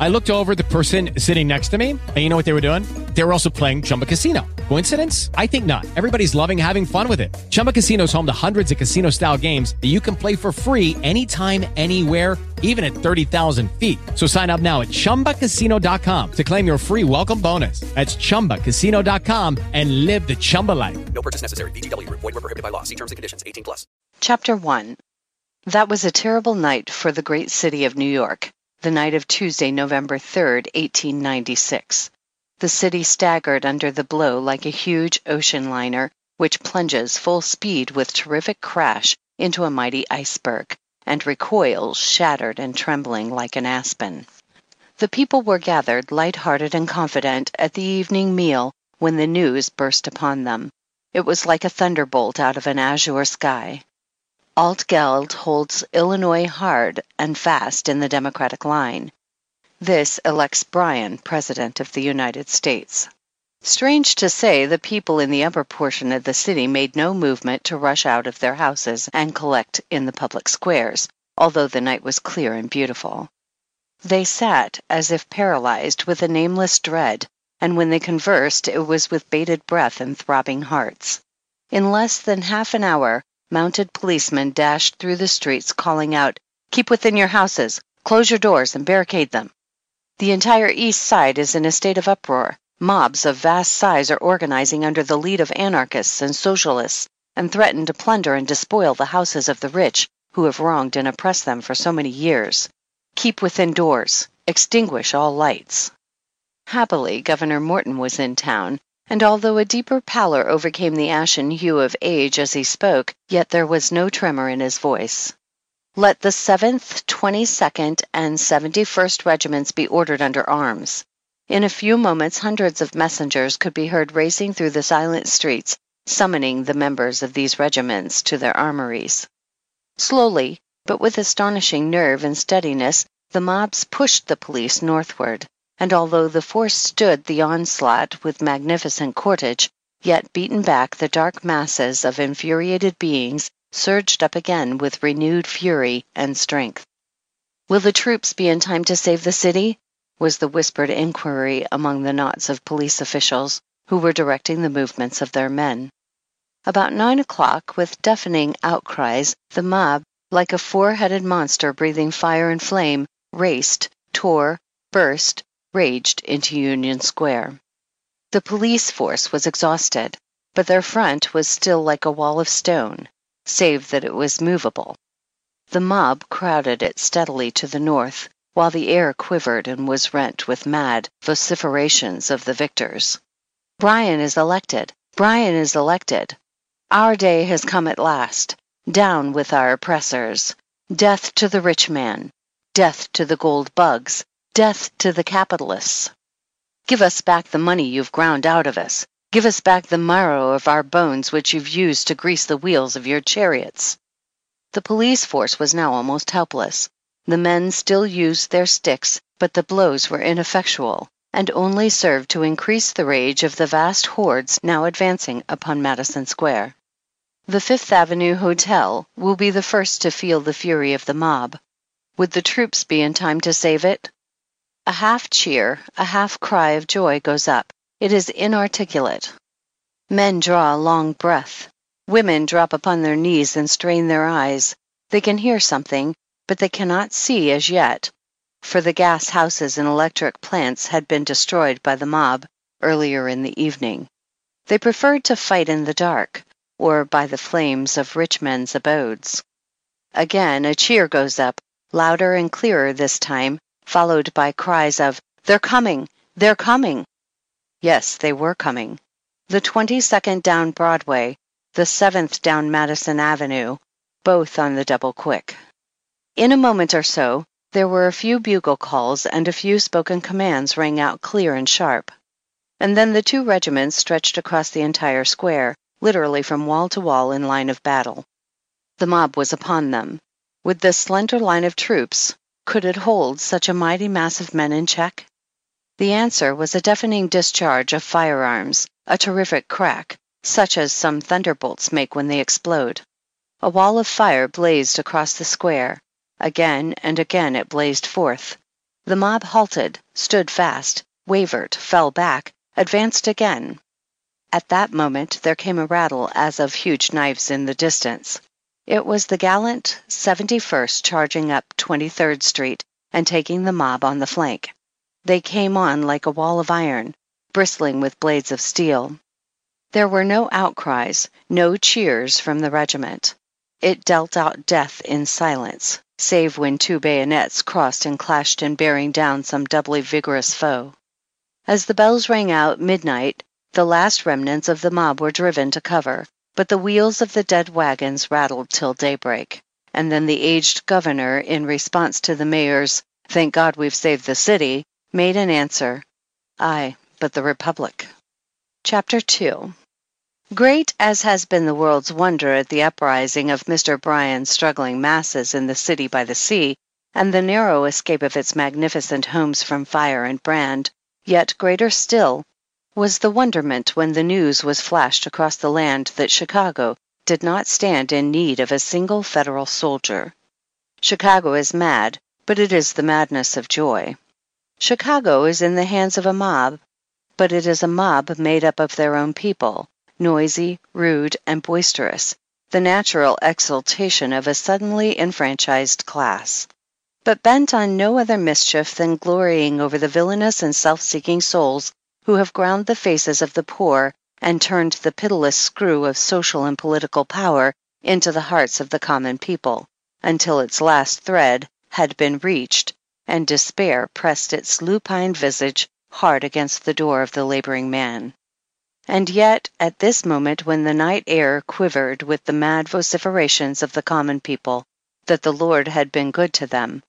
I looked over at the person sitting next to me, and you know what they were doing? They were also playing Chumba Casino. Coincidence? I think not. Everybody's loving having fun with it. Chumba Casino is home to hundreds of casino-style games that you can play for free anytime, anywhere, even at 30,000 feet. So sign up now at ChumbaCasino.com to claim your free welcome bonus. That's ChumbaCasino.com and live the Chumba life. No purchase necessary. VGW Group. Void were prohibited by law. See terms and conditions. 18 plus. Chapter 1 That was a terrible night for the great city of New York, the night of Tuesday, November 3rd, 1896. The city staggered under the blow like a huge ocean liner, which plunges full speed with terrific crash into a mighty iceberg, and recoils shattered and trembling like an aspen. The people were gathered, light-hearted and confident, at the evening meal when the news burst upon them. It was like a thunderbolt out of an azure sky. Altgeld holds Illinois hard and fast in the Democratic line. This elects Bryan President of the United States. Strange to say, the people in the upper portion of the city made no movement to rush out of their houses and collect in the public squares, although the night was clear and beautiful. They sat as if paralyzed with a nameless dread, and when they conversed it was with bated breath and throbbing hearts. In less than half an hour, mounted policemen dashed through the streets calling out, Keep within your houses, close your doors and barricade them. The entire east side is in a state of uproar. Mobs of vast size are organizing under the lead of anarchists and socialists and threaten to plunder and despoil the houses of the rich who have wronged and oppressed them for so many years. Keep within doors. Extinguish all lights. Happily, Governor Morton was in town, and although a deeper pallor overcame the ashen hue of age as he spoke, yet there was no tremor in his voice. Let the 7th, 22nd, and 71st regiments be ordered under arms. In a few moments hundreds of messengers could be heard racing through the silent streets, summoning the members of these regiments to their armories. Slowly, but with astonishing nerve and steadiness, the mobs pushed the police northward, and although the force stood the onslaught with magnificent cortege, yet beaten back the dark masses of infuriated beings surged up again with renewed fury and strength. Will the troops be in time to save the city? was the whispered inquiry among the knots of police officials who were directing the movements of their men. About nine o'clock, with deafening outcries, the mob, like a four-headed monster breathing fire and flame, raced, tore, burst, raged into Union Square. The police force was exhausted, but their front was still like a wall of stone, save that it was movable. The mob crowded it steadily to the north, while the air quivered and was rent with mad vociferations of the victors. Bryan is elected! Bryan is elected! Our day has come at last. Down with our oppressors. Death to the rich man. Death to the gold bugs. Death to the capitalists. Give us back the money you've ground out of us. Give us back the marrow of our bones which you've used to grease the wheels of your chariots. The police force was now almost helpless. The men still used their sticks, but the blows were ineffectual, and only served to increase the rage of the vast hordes now advancing upon Madison Square. The Fifth Avenue Hotel will be the first to feel the fury of the mob. Would the troops be in time to save it? A half cheer, a half cry of joy goes up. It is inarticulate. Men draw a long breath. Women drop upon their knees and strain their eyes. They can hear something, but they cannot see as yet, for the gas houses and electric plants had been destroyed by the mob earlier in the evening. They preferred to fight in the dark, or by the flames of rich men's abodes. Again a cheer goes up, louder and clearer this time, followed by cries of, They're coming! They're coming! Yes, they were coming. The 22nd down Broadway, the seventh down Madison Avenue, both on the double quick. In a moment or so, there were a few bugle calls and a few spoken commands rang out clear and sharp. And then the two regiments stretched across the entire square, literally from wall to wall in line of battle. The mob was upon them. With this slender line of troops, could it hold such a mighty mass of men in check? The answer was a deafening discharge of firearms, a terrific crack, such as some thunderbolts make when they explode. A wall of fire blazed across the square. Again and again it blazed forth. The mob halted, stood fast, wavered, fell back, advanced again. At that moment there came a rattle as of huge knives in the distance. It was the gallant 71st charging up 23rd Street and taking the mob on the flank. They came on like a wall of iron, bristling with blades of steel. There were no outcries, no cheers from the regiment. It dealt out death in silence, save when two bayonets crossed and clashed in bearing down some doubly vigorous foe. As the bells rang out midnight, the last remnants of the mob were driven to cover, but the wheels of the dead wagons rattled till daybreak, and then the aged governor, in response to the mayor's, Thank God we've saved the city, made an answer, Aye, but the Republic. Chapter 2 Great as has been the world's wonder at the uprising of Mr. Bryan's struggling masses in the city by the sea, and the narrow escape of its magnificent homes from fire and brand, yet greater still was the wonderment when the news was flashed across the land that Chicago did not stand in need of a single federal soldier. Chicago is mad, but it is the madness of joy. Chicago is in the hands of a mob, but it is a mob made up of their own people, noisy, rude, and boisterous, the natural exultation of a suddenly enfranchised class. But bent on no other mischief than glorying over the villainous and self seeking souls who have ground the faces of the poor and turned the pitiless screw of social and political power into the hearts of the common people, until its last thread had been reached, and despair pressed its lupine visage hard against the door of the laboring man. And yet, at this moment when the night air quivered with the mad vociferations of the common people, that the Lord had been good to them,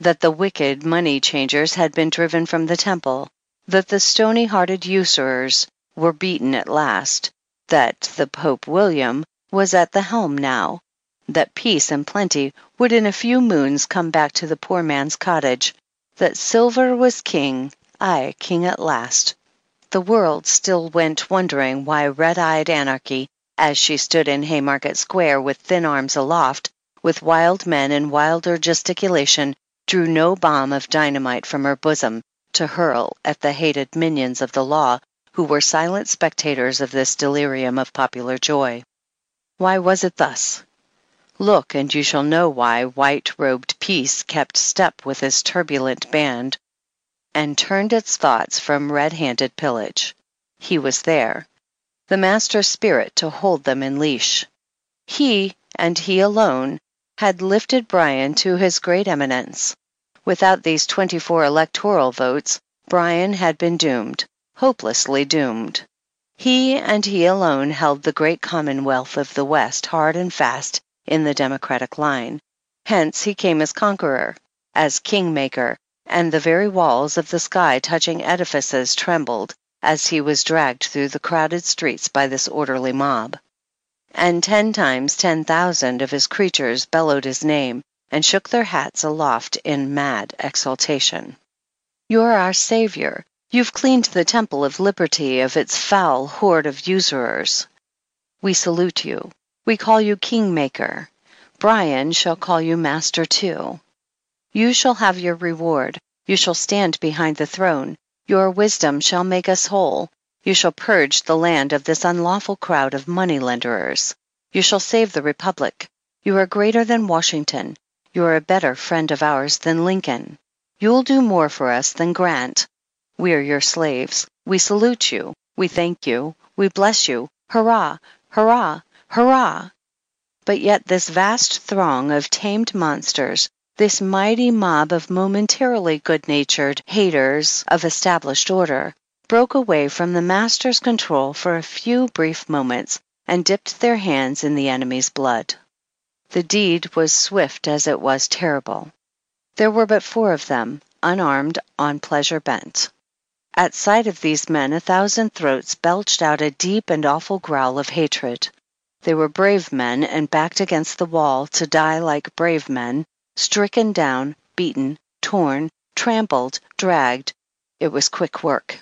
that the wicked money changers had been driven from the temple, that the stony hearted usurers were beaten at last, that the Pope William was at the helm now, that peace and plenty would in a few moons come back to the poor man's cottage, that silver was king, aye, king at last. The world still went wondering why red eyed anarchy, as she stood in Haymarket Square with thin arms aloft, with wild men and wilder gesticulation, drew no bomb of dynamite from her bosom to hurl at the hated minions of the law who were silent spectators of this delirium of popular joy. Why was it thus? Look, and you shall know why white robed peace kept step with this turbulent band, and turned its thoughts from red handed pillage. He was there, the master spirit to hold them in leash. He, and he alone, had lifted Bryan to his great eminence. Without these 24 electoral votes, Bryan had been doomed, hopelessly doomed. He and he alone held the great commonwealth of the West hard and fast in the Democratic line. Hence he came as conqueror, as kingmaker, and the very walls of the sky touching edifices trembled as he was dragged through the crowded streets by this orderly mob. And ten times ten thousand of his creatures bellowed his name, and shook their hats aloft in mad exultation. You're our savior. You've cleaned the temple of liberty of its foul horde of usurers. We salute you. We call you kingmaker. Bryan shall call you master too. You shall have your reward. You shall stand behind the throne. Your wisdom shall make us whole. You shall purge the land of this unlawful crowd of money lenderers. You shall save the republic. You are greater than Washington. You're a better friend of ours than Lincoln. You'll do more for us than Grant. We're your slaves. We salute you. We thank you. We bless you. Hurrah! Hurrah! Hurrah! But yet this vast throng of tamed monsters, this mighty mob of momentarily good natured haters of established order, broke away from the master's control for a few brief moments, and dipped their hands in the enemy's blood. The deed was swift as it was terrible. There were but four of them, unarmed, on pleasure bent. At sight of these men a thousand throats belched out a deep and awful growl of hatred. They were brave men and backed against the wall to die like brave men, stricken down, beaten, torn, trampled, dragged. It was quick work.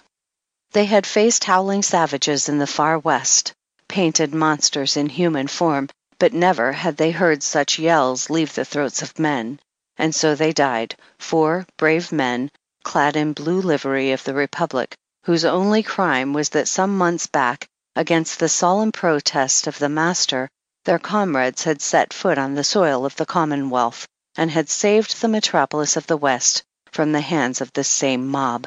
They had faced howling savages in the far west, painted monsters in human form, but never had they heard such yells leave the throats of men. And so they died, four brave men, clad in blue livery of the Republic, whose only crime was that some months back, against the solemn protest of the master, their comrades had set foot on the soil of the Commonwealth, and had saved the metropolis of the West from the hands of this same mob.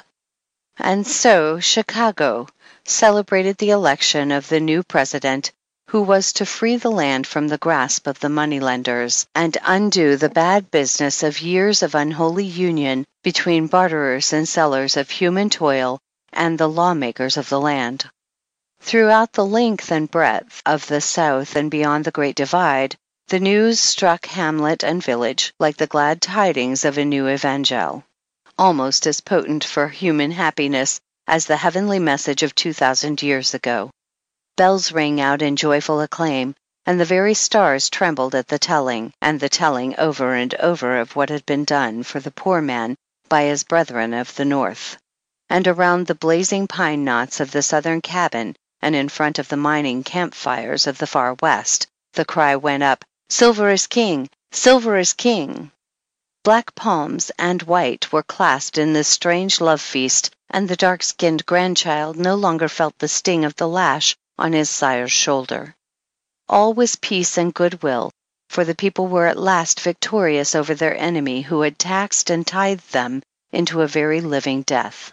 And so Chicago celebrated the election of the new president who was to free the land from the grasp of the moneylenders and undo the bad business of years of unholy union between barterers and sellers of human toil and the lawmakers of the land. Throughout the length and breadth of the South and beyond the Great Divide, the news struck hamlet and village like the glad tidings of a new evangel, almost as potent for human happiness as the heavenly message of two thousand years ago. Bells rang out in joyful acclaim, and the very stars trembled at the telling, and the telling over and over of what had been done for the poor man by his brethren of the North. And around the blazing pine knots of the southern cabin, and in front of the mining camp fires of the far west, the cry went up, Silver is king! Silver is king! Black palms and white were clasped in this strange love feast, and the dark skinned grandchild no longer felt the sting of the lash on his sire's shoulder. All was peace and goodwill, for the people were at last victorious over their enemy who had taxed and tithed them into a very living death.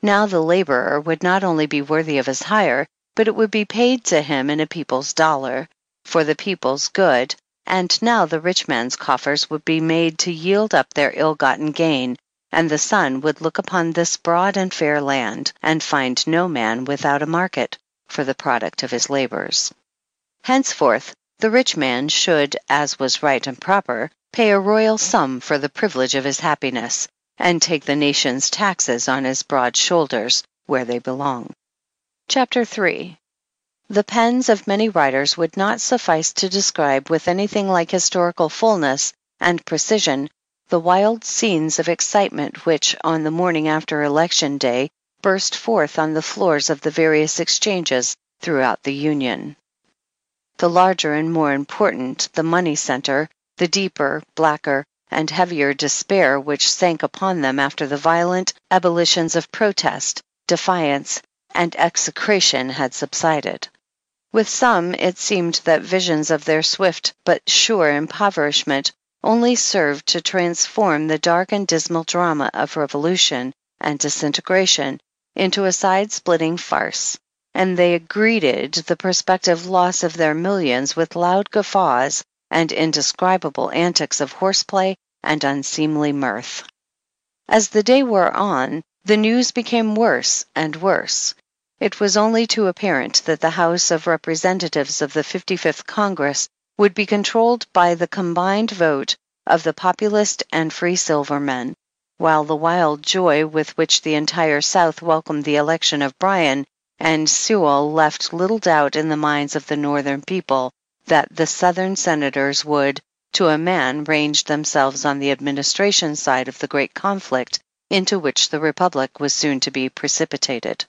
Now the laborer would not only be worthy of his hire, but it would be paid to him in a people's dollar, for the people's good, and now the rich man's coffers would be made to yield up their ill gotten gain, and the sun would look upon this broad and fair land, and find no man without a market for the product of his labors. Henceforth, the rich man should, as was right and proper, pay a royal sum for the privilege of his happiness, and take the nation's taxes on his broad shoulders, where they belong. Chapter 3 The pens of many writers would not suffice to describe with anything like historical fullness and precision the wild scenes of excitement which, on the morning after election day, burst forth on the floors of the various exchanges throughout the Union. The larger and more important the money center, the deeper, blacker, and heavier despair which sank upon them after the violent ebullitions of protest, defiance, and execration had subsided. With some it seemed that visions of their swift but sure impoverishment only served to transform the dark and dismal drama of revolution and disintegration into a side splitting farce, and they greeted the prospective loss of their millions with loud guffaws and indescribable antics of horseplay and unseemly mirth. As the day wore on, the news became worse and worse. It was only too apparent that the House of Representatives of the 55th Congress would be controlled by the combined vote of the Populist and Free Silver men, while the wild joy with which the entire South welcomed the election of Bryan and Sewall left little doubt in the minds of the Northern people that the Southern Senators would, to a man, range themselves on the administration side of the great conflict into which the Republic was soon to be precipitated.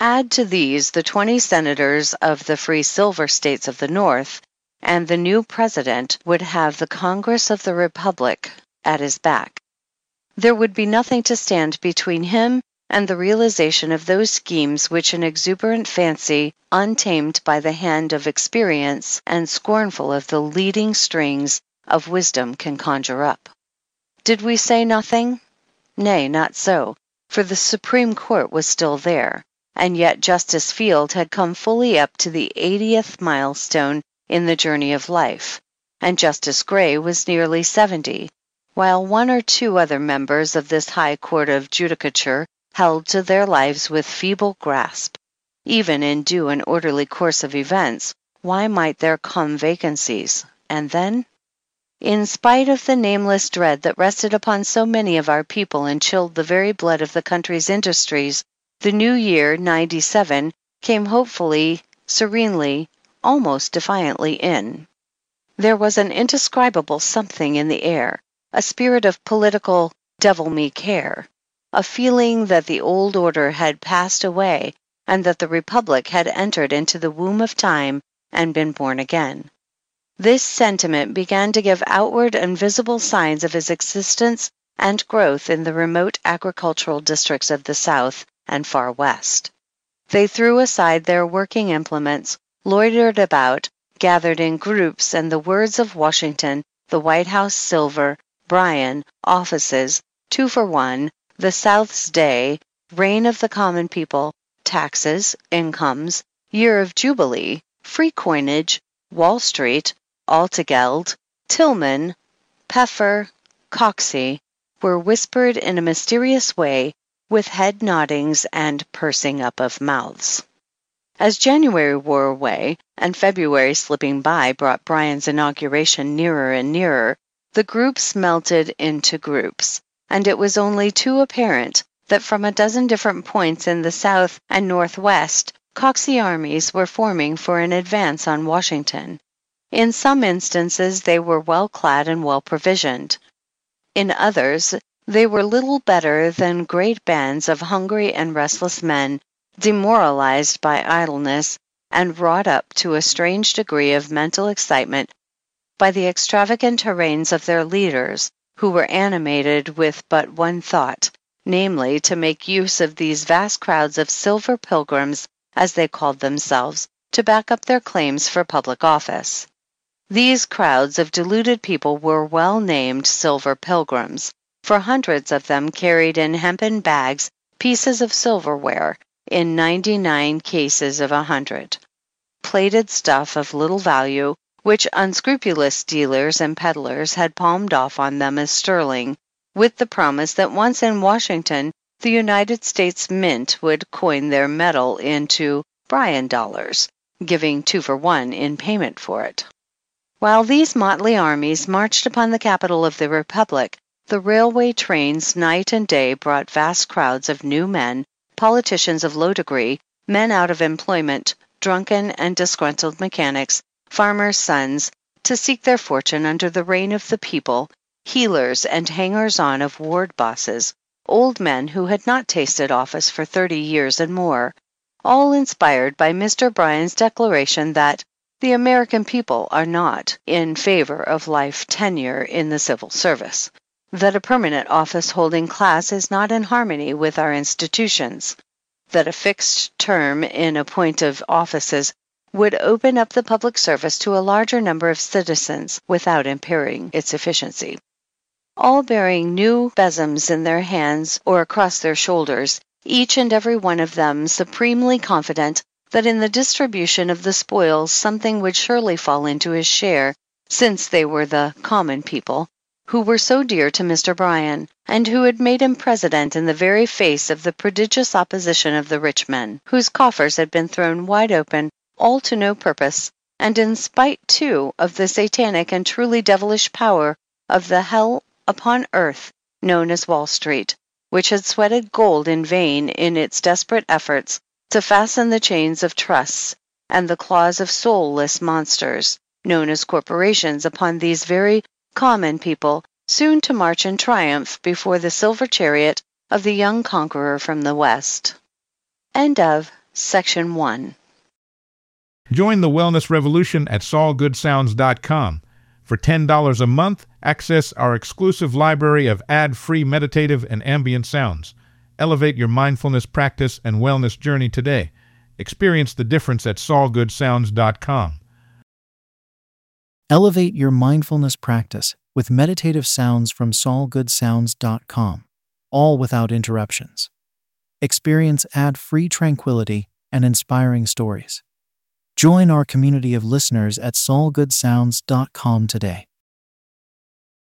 Add to these the 20 senators of the free silver states of the North, and the new president would have the Congress of the Republic at his back there would be nothing to stand between him and the realization of those schemes which an exuberant fancy, untamed by the hand of experience and scornful of the leading strings of wisdom can conjure up. Did we say nothing? Nay, not so, for the Supreme Court was still there, and yet Justice Field had come fully up to the 80th milestone in the journey of life, and Justice Gray was nearly 70, while one or two other members of this high court of judicature held to their lives with feeble grasp. Even in due and orderly course of events, Why might there come vacancies? And then? In spite of the nameless dread that rested upon so many of our people and chilled the very blood of the country's industries, the new year, 97, came hopefully, serenely, almost defiantly in. There was an indescribable something in the air, a spirit of political devil me care, a feeling that the old order had passed away and that the Republic had entered into the womb of time and been born again. This sentiment began to give outward and visible signs of its existence and growth in the remote agricultural districts of the South and far West. They threw aside their working implements, loitered about, gathered in groups, and the words of Washington, the White House silver, Bryan, offices, two for one, the South's day, reign of the common people, taxes, incomes, year of jubilee, free coinage, Wall Street, Altgeld, Tillman, Peffer, Coxey, were whispered in a mysterious way, with head noddings and pursing up of mouths. As January wore away, and February slipping by brought Bryan's inauguration nearer and nearer, the groups melted into groups, and it was only too apparent that from a dozen different points in the South and Northwest, Coxey armies were forming for an advance on Washington. In some instances they were well clad and well provisioned. In others, they were little better than great bands of hungry and restless men, demoralized by idleness, and wrought up to a strange degree of mental excitement by the extravagant harangues of their leaders, who were animated with but one thought, namely, to make use of these vast crowds of silver pilgrims, as they called themselves, to back up their claims for public office. These crowds of deluded people were well named Silver Pilgrims, for hundreds of them carried in hempen bags pieces of silverware, in ninety nine cases of a hundred. Plated stuff of little value, which unscrupulous dealers and peddlers had palmed off on them as sterling, with the promise that once in Washington the United States Mint would coin their metal into Bryan dollars, giving two for one in payment for it. While these motley armies marched upon the capital of the Republic, the railway trains night and day brought vast crowds of new men, politicians of low degree, men out of employment, drunken and disgruntled mechanics, farmers' sons, to seek their fortune under the reign of the people, heelers and hangers on of ward bosses, old men who had not tasted office for thirty years and more, all inspired by Mr. Bryan's declaration that the American people are not in favor of life tenure in the civil service, that a permanent office holding class is not in harmony with our institutions, that a fixed term in appointive offices would open up the public service to a larger number of citizens without impairing its efficiency. All bearing new besoms in their hands or across their shoulders, each and every one of them supremely confident that in the distribution of the spoils something would surely fall into his share, since they were the common people, who were so dear to Mr. Bryan, and who had made him president in the very face of the prodigious opposition of the rich men, whose coffers had been thrown wide open, all to no purpose, and in spite too of the satanic and truly devilish power of the hell upon earth known as Wall Street, which had sweated gold in vain in its desperate efforts to fasten the chains of trusts and the claws of soulless monsters, known as corporations, upon these very common people, soon to march in triumph before the silver chariot of the young conqueror from the West. End of section one. Join the wellness revolution at solgoodsounds.com. For $10 a month, access our exclusive library of ad free meditative and ambient sounds. Elevate your mindfulness practice and wellness journey today. Experience the difference at solgoodsounds.com. Elevate your mindfulness practice with meditative sounds from solgoodsounds.com, all without interruptions. Experience ad free tranquility and inspiring stories. Join our community of listeners at solgoodsounds.com today.